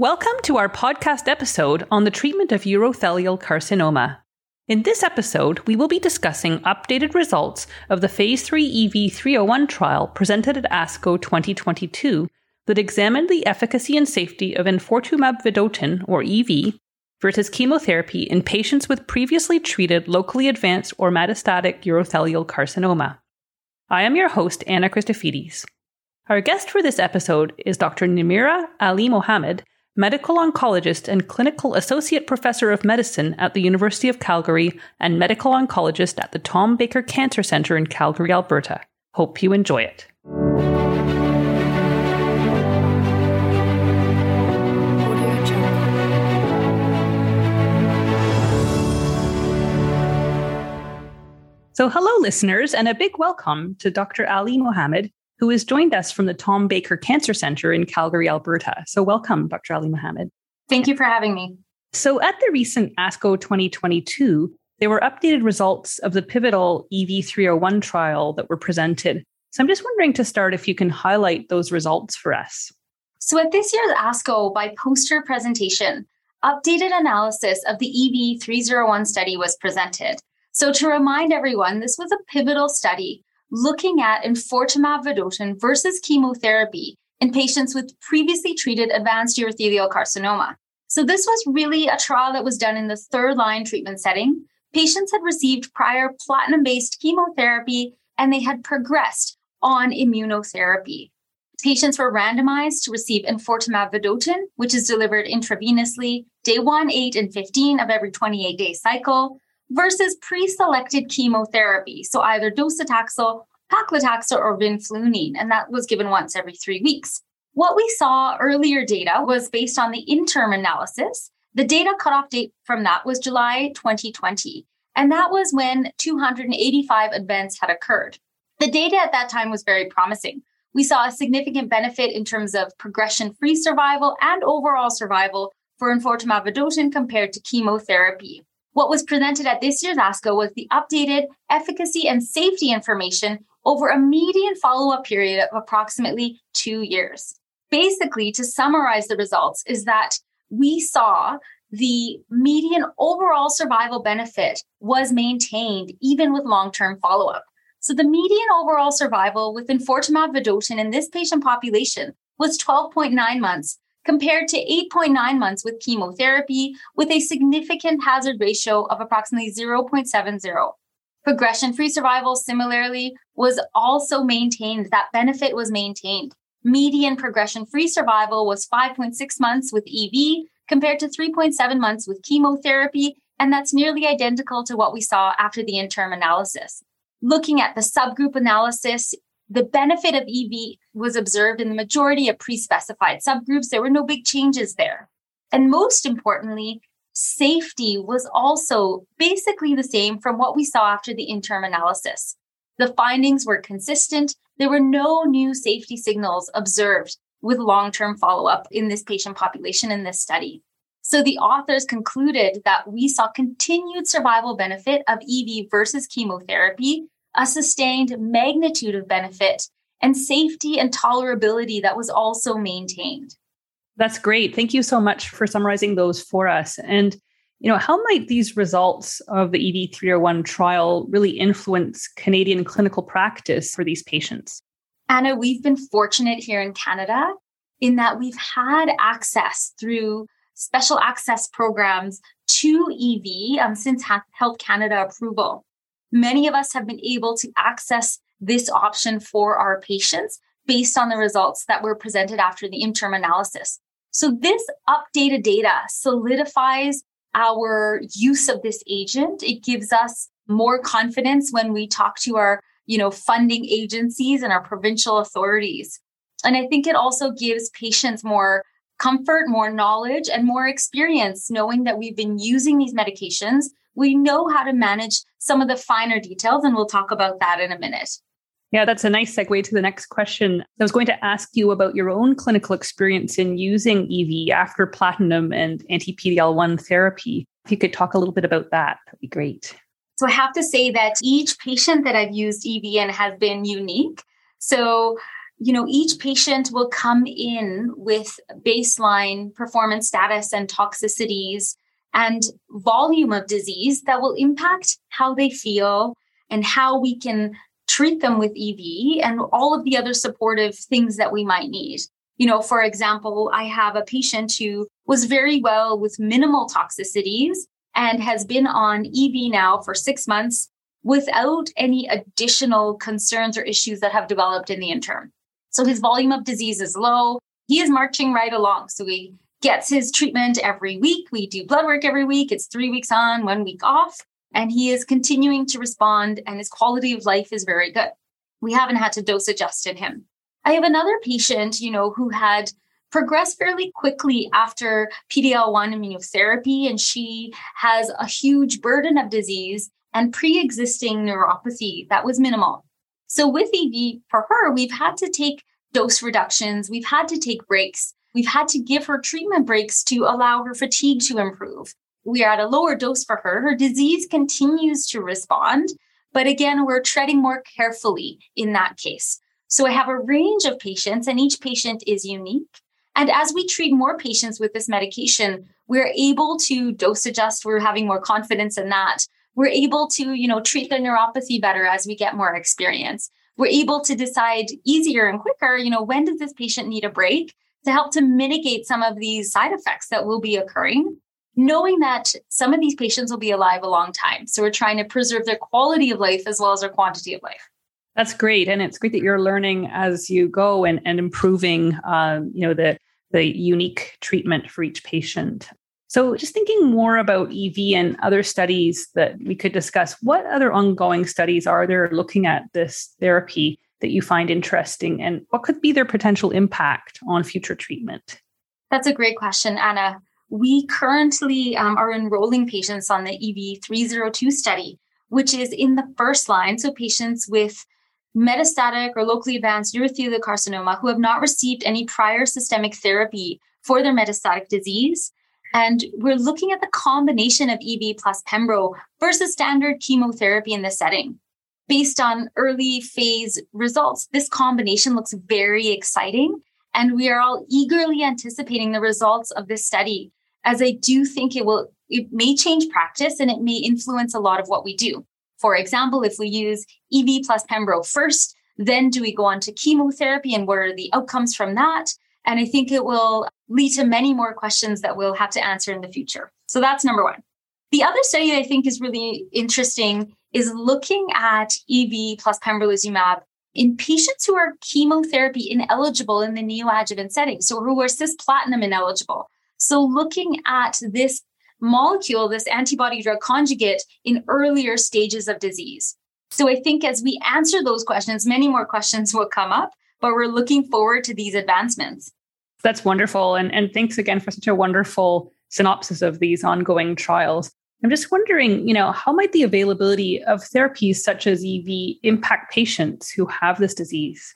Welcome to our podcast episode on the treatment of urothelial carcinoma. In this episode, we will be discussing updated results of the Phase 3 EV301 trial presented at ASCO 2022 that examined the efficacy and safety of enfortumab vedotin, or EV, versus chemotherapy in patients with previously treated locally advanced or metastatic urothelial carcinoma. I am your host, Anna Christofides. Our guest for this episode is Dr. Nimira Alimohamed, medical oncologist and clinical associate professor of medicine at the University of Calgary and medical oncologist at the Tom Baker Cancer Centre in Calgary, Alberta. Hope you enjoy it. So, hello, listeners, and a big welcome to Dr. Alimohamed, who has joined us from the Tom Baker Cancer Center in Calgary, Alberta. So, welcome, Dr. Alimohamed. Thank you for having me. So, at the recent ASCO 2022, there were updated results of the pivotal EV301 trial that were presented. So, I'm just wondering to start if you can highlight those results for us. So, at this year's ASCO, by poster presentation, updated analysis of the EV301 study was presented. So, to remind everyone, this was a pivotal study looking at enfortumab vedotin versus chemotherapy in patients with previously treated advanced urothelial carcinoma. So this was really a trial that was done in the third line treatment setting. Patients had received prior platinum based chemotherapy and they had progressed on immunotherapy. Patients were randomized to receive enfortumab vedotin, which is delivered intravenously day 1, 8, and 15 of every 28 day cycle, versus pre-selected chemotherapy. So either docetaxel, paclitaxel, or vinflunine, and that was given once every three weeks. What we saw earlier data was based on the interim analysis. The data cutoff date from that was July 2020, and that was when 285 events had occurred. The data at that time was very promising. We saw a significant benefit in terms of progression-free survival and overall survival for vedotin compared to chemotherapy. What was presented at this year's ASCO was the updated efficacy and safety information over a median follow up period of approximately two years. Basically, to summarize the results, is that we saw the median overall survival benefit was maintained even with long term follow up. So the median overall survival with enfortumab vedotin in this patient population was 12.9 months compared to 8.9 months with chemotherapy, with a significant hazard ratio of approximately 0.70. Progression free survival, similarly, was also maintained. That benefit was maintained. Median progression free survival was 5.6 months with EV compared to 3.7 months with chemotherapy. And that's nearly identical to what we saw after the interim analysis. Looking at the subgroup analysis, the benefit of EV was observed in the majority of pre specified subgroups. There were no big changes there. And most importantly, safety was also basically the same from what we saw after the interim analysis. The findings were consistent. There were no new safety signals observed with long term follow up in this patient population in this study. So the authors concluded that we saw continued survival benefit of EV versus chemotherapy a sustained magnitude of benefit and safety and tolerability that was also maintained. That's great. Thank you so much for summarizing those for us. And you know, how might these results of the EV301 trial really influence Canadian clinical practice for these patients? Anna, we've been fortunate here in Canada in that we've had access through special access programs to EV um, since Health Canada approval many of us have been able to access this option for our patients based on the results that were presented after the interim analysis. So this updated data solidifies our use of this agent. It gives us more confidence when we talk to our, you know, funding agencies and our provincial authorities. And I think it also gives patients more comfort, more knowledge, and more experience knowing that we've been using these medications we know how to manage some of the finer details, and we'll talk about that in a minute. Yeah, that's a nice segue to the next question. I was going to ask you about your own clinical experience in using EV after platinum and anti PDL 1 therapy. If you could talk a little bit about that, that'd be great. So I have to say that each patient that I've used EV in has been unique. So you know, each patient will come in with baseline performance status and toxicities and volume of disease that will impact how they feel and how we can treat them with EV and all of the other supportive things that we might need. You know, for example, I have a patient who was very well with minimal toxicities and has been on EV now for six months without any additional concerns or issues that have developed in the interim. So his volume of disease is low. He is marching right along. So he gets his treatment every week. We do blood work every week. It's three weeks on, one week off. And he is continuing to respond, and his quality of life is very good. We haven't had to dose adjust in him. I have another patient, you know, who had progressed fairly quickly after PD-L1 immunotherapy, and she has a huge burden of disease and pre-existing neuropathy that was minimal. So with EV for her, we've had to take dose reductions, we've had to take breaks, we've had to give her treatment breaks to allow her fatigue to improve. We are at a lower dose for her. Her disease continues to respond, but again, we're treading more carefully in that case. So I have a range of patients, and each patient is unique. And as we treat more patients with this medication, we're able to dose adjust. We're having more confidence in that we're able to you know treat the neuropathy better as we get more experience we're able to decide easier and quicker you know when does this patient need a break to help to mitigate some of these side effects that will be occurring knowing that some of these patients will be alive a long time. So we're trying to preserve their quality of life as well as their quantity of life. That's great. And it's great that you're learning as you go and, and improving um, you know the the unique treatment for each patient. So, just thinking more about EV and other studies that we could discuss, what other ongoing studies are there looking at this therapy that you find interesting, and what could be their potential impact on future treatment? That's a great question, Anna. We currently um, are enrolling patients on the EV302 study, which is in the first line. So, patients with metastatic or locally advanced urothelial carcinoma who have not received any prior systemic therapy for their metastatic disease and we're looking at the combination of EV plus Pembro versus standard chemotherapy in this setting. Based on early phase results, this combination looks very exciting. And we are all eagerly anticipating the results of this study, as I do think it will, it may change practice and it may influence a lot of what we do. For example, if we use EV plus Pembro first, then do we go on to chemotherapy and what are the outcomes from that? And I think it will lead to many more questions that we'll have to answer in the future. So that's number one. The other study I think is really interesting is looking at EV plus pembrolizumab in patients who are chemotherapy ineligible in the neoadjuvant setting, so who are cisplatin ineligible. So looking at this molecule, this antibody drug conjugate in earlier stages of disease. So I think as we answer those questions, many more questions will come up, but we're looking forward to these advancements. That's wonderful. And, and thanks again for such a wonderful synopsis of these ongoing trials. I'm just wondering, you know, how might the availability of therapies such as EV impact patients who have this disease?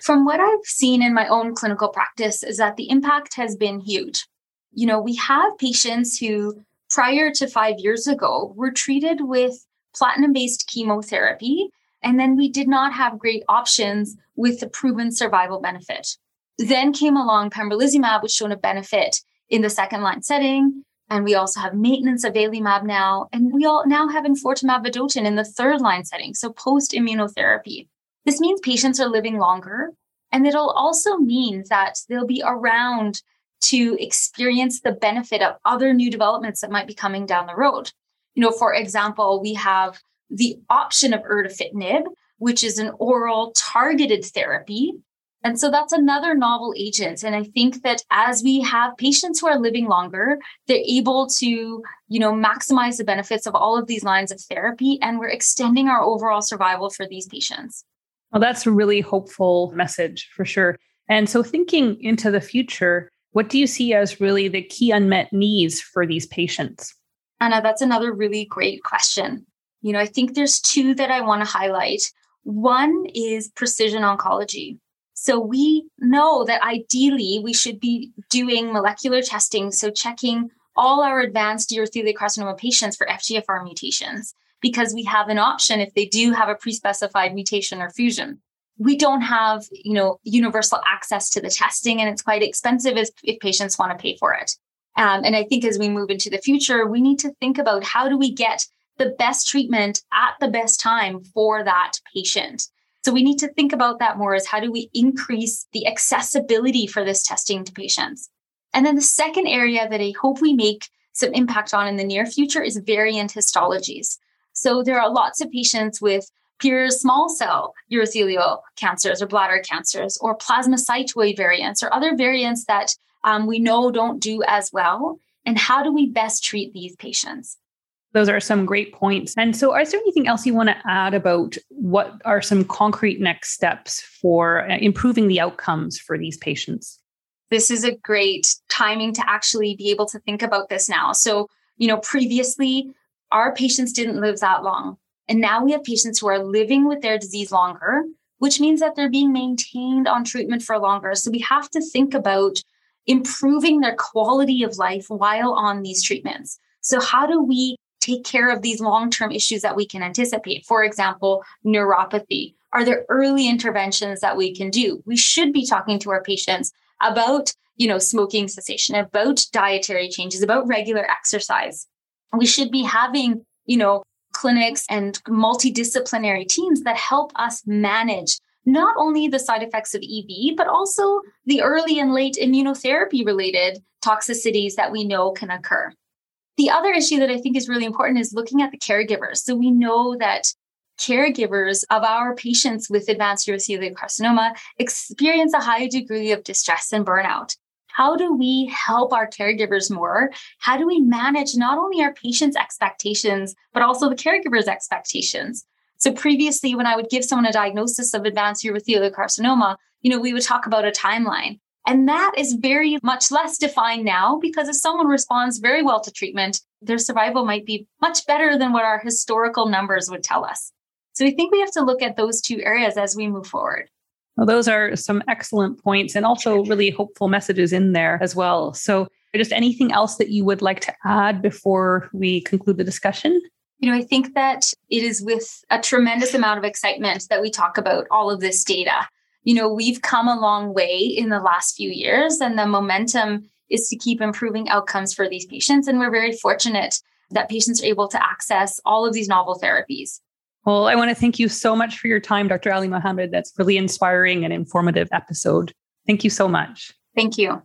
From what I've seen in my own clinical practice is that the impact has been huge. You know, we have patients who prior to 5 years ago were treated with platinum-based chemotherapy and then we did not have great options with the proven survival benefit. Then came along pembrolizumab, which shown a benefit in the second line setting. And we also have maintenance of avelumab now. And we all now have enfortumab vedotin in the third line setting, so post immunotherapy. This means patients are living longer. And it'll also mean that they'll be around to experience the benefit of other new developments that might be coming down the road. You know, for example, we have the option of erdafitinib, which is an oral targeted therapy and so that's another novel agent. And I think that as we have patients who are living longer, they're able to, you know, maximize the benefits of all of these lines of therapy. And we're extending our overall survival for these patients. Well, that's a really hopeful message for sure. And so thinking into the future, what do you see as really the key unmet needs for these patients? Anna, that's another really great question. You know, I think there's two that I want to highlight. One is precision oncology. So we know that ideally we should be doing molecular testing. So checking all our advanced urothelial carcinoma patients for FGFR mutations because we have an option if they do have a pre-specified mutation or fusion. we don't have, you know, universal access to the testing and it's quite expensive if, if patients want to pay for it. Um, and I think as we move into the future, we need to think about how do we get the best treatment at the best time for that patient. So we need to think about that more as how do we increase the accessibility for this testing to patients? And then the second area that I hope we make some impact on in the near future is variant histologies. So there are lots of patients with pure small cell urothelial cancers or bladder cancers or plasmacytoid variants or other variants that um, we know don't do as well. And how do we best treat these patients? Those are some great points. And so, is there anything else you want to add about what are some concrete next steps for uh, improving the outcomes for these patients? This is a great timing to actually be able to think about this now. So, you know, previously, our patients didn't live that long. And now we have patients who are living with their disease longer, which means that they're being maintained on treatment for longer. So we have to think about improving their quality of life while on these treatments. So, how do we take care of these long term issues that we can anticipate? For example, neuropathy. Are there early interventions that we can do? We should be talking to our patients about you know smoking cessation about dietary changes about regular exercise we should be having you know clinics and multidisciplinary teams that help us manage not only the side effects of EV, but also the early and late immunotherapy related toxicities that we know can occur. The other issue that I think is really important is looking at the caregivers. So we know that caregivers of our patients with advanced urothelial carcinoma experience a high degree of distress and burnout. How do we help our caregivers more? How do we manage not only our patients' expectations, but also the caregivers' expectations? So previously, when I would give someone a diagnosis of advanced urothelial carcinoma, you know, we would talk about a timeline. And that is very much less defined now because if someone responds very well to treatment, their survival might be much better than what our historical numbers would tell us. So we think we have to look at those two areas as we move forward. Well, those are some excellent points and also really hopeful messages in there as well. So, just anything else that you would like to add before we conclude the discussion? You know, I think that it is with a tremendous amount of excitement that we talk about all of this data. You know, we've come a long way in the last few years, and the momentum is to keep improving outcomes for these patients. And we're very fortunate that patients are able to access all of these novel therapies. Well, I want to thank you so much for your time, Dr. Alimohamed. That's really inspiring and informative episode. Thank you so much. Thank you.